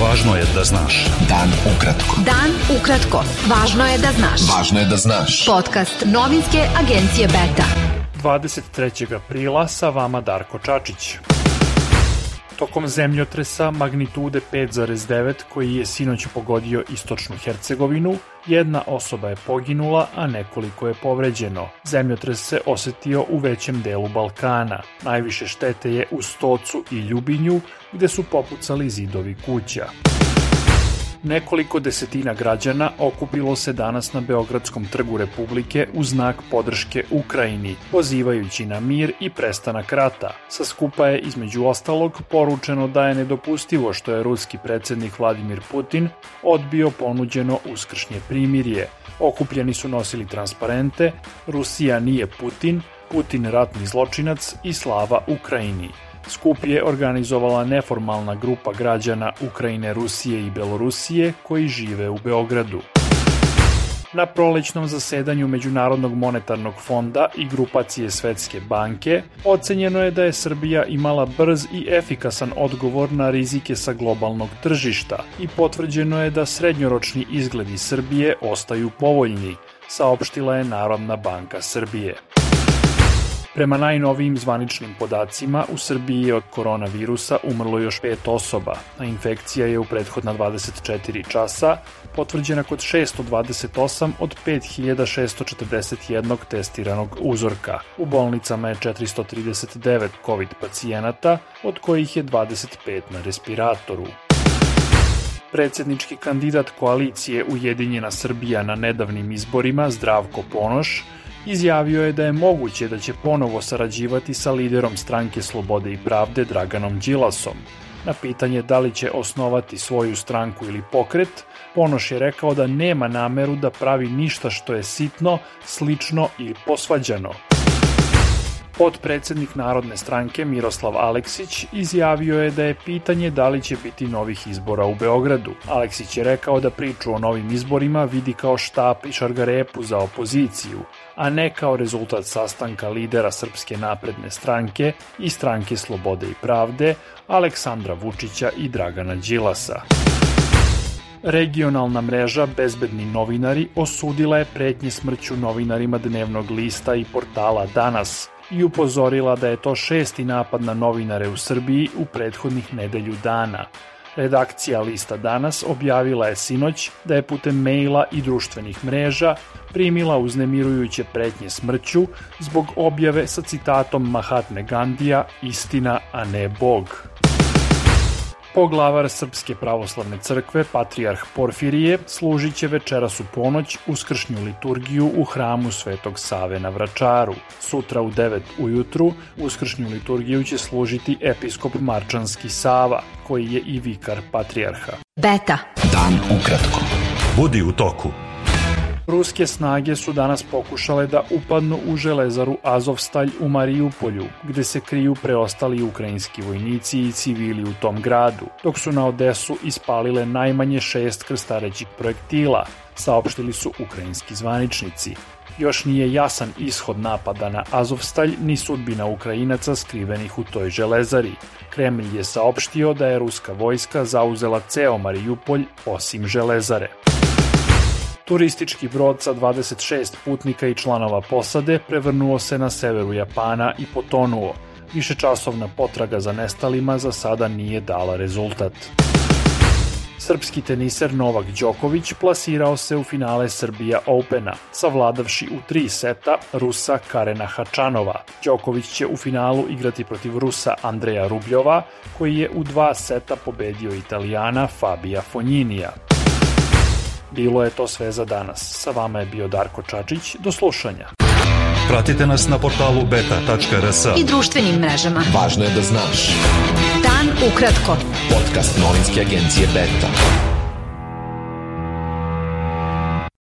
Važno je da znaš. Dan ukratko. Dan ukratko. Važno je da znaš. Važno je da znaš. Podcast novinske agencije Beta. 23. aprila sa vama Darko Čačić. Tokom zemljotresa magnitude 5,9 koji je sinoć pogodio istočnu Hercegovinu, jedna osoba je poginula, a nekoliko je povređeno. Zemljotres se osetio u većem delu Balkana. Najviše štete je u Stocu i Ljubinju, gde su popucali zidovi kuća. Nekoliko desetina građana okupilo se danas na Beogradskom trgu Republike u znak podrške Ukrajini, pozivajući na mir i prestanak rata. Sa skupa je između ostalog poručeno da je nedopustivo što je ruski predsednik Vladimir Putin odbio ponuđeno uskršnje primirje. Okupljeni su nosili transparente Rusija nije Putin, Putin ratni zločinac i slava Ukrajini. Skup je organizovala neformalna grupa građana Ukrajine, Rusije i Belorusije koji žive u Beogradu. Na prolećnom zasedanju Međunarodnog monetarnog fonda i grupacije Svetske banke ocenjeno je da je Srbija imala brz i efikasan odgovor na rizike sa globalnog tržišta i potvrđeno je da srednjoročni izgledi Srbije ostaju povoljni, saopštila je Narodna banka Srbije. Prema najnovijim zvaničnim podacima, u Srbiji je od koronavirusa umrlo još pet osoba, a infekcija je u prethodna 24 časa potvrđena kod 628 od 5641 testiranog uzorka. U bolnicama je 439 COVID pacijenata, od kojih je 25 na respiratoru. Predsednički kandidat koalicije Ujedinjena Srbija na nedavnim izborima Zdravko Ponoš izjavio je da je moguće da će ponovo sarađivati sa liderom stranke Slobode i pravde Draganom Đilasom. Na pitanje da li će osnovati svoju stranku ili pokret, Ponoš je rekao da nema nameru da pravi ništa što je sitno, slično ili posvađano. Podpredsednik Narodne stranke Miroslav Aleksić izjavio je da je pitanje da li će biti novih izbora u Beogradu. Aleksić je rekao da priču o novim izborima vidi kao štap i šargarepu za opoziciju, a ne kao rezultat sastanka lidera Srpske napredne stranke i stranke Slobode i pravde Aleksandra Vučića i Dragana Đilasa. Regionalna mreža Bezbedni novinari osudila je pretnje smrću novinarima dnevnog lista i portala Danas – i upozorila da je to šesti napad na novinare u Srbiji u prethodnih nedelju dana. Redakcija Lista Danas objavila je sinoć da je putem maila i društvenih mreža primila uznemirujuće pretnje smrću zbog objave sa citatom Mahatme Gandija Istina, a ne Bog. Poglavar Srpske pravoslavne crkve, Patrijarh Porfirije, služit će večeras u ponoć uskršnju liturgiju u hramu Svetog Save na Vračaru. Sutra u 9 ujutru uskršnju liturgiju će služiti episkop Marčanski Sava, koji je i vikar Patrijarha. Beta. Dan ukratko. Budi u toku. Ruske snage su danas pokušale da upadnu u železaru Azovstalj u Marijupolju, gde se kriju preostali ukrajinski vojnici i civili u tom gradu, dok su na Odesu ispalile najmanje šest krstarećih projektila, saopštili su ukrajinski zvaničnici. Još nije jasan ishod napada na Azovstalj ni sudbina Ukrajinaca skrivenih u toj železari. Kremlj je saopštio da je ruska vojska zauzela ceo Marijupolj osim železare. Turistički brod sa 26 putnika i članova posade prevrnuo se na severu Japana i potonuo. Višečasovna potraga za nestalima za sada nije dala rezultat. Srpski teniser Novak Đoković plasirao se u finale Srbija Opena, savladavši u tri seta Rusa Karena Hačanova. Đoković će u finalu igrati protiv Rusa Andreja Rubljova, koji je u dva seta pobedio Italijana Fabija Fonjinija. Bilo je to sve za danas. Sa vama je bio Darko Čačić. Do slušanja. Pratite nas na portalu beta.rs I društvenim mrežama. Važno je da znaš. Dan ukratko. Podcast novinske agencije Beta.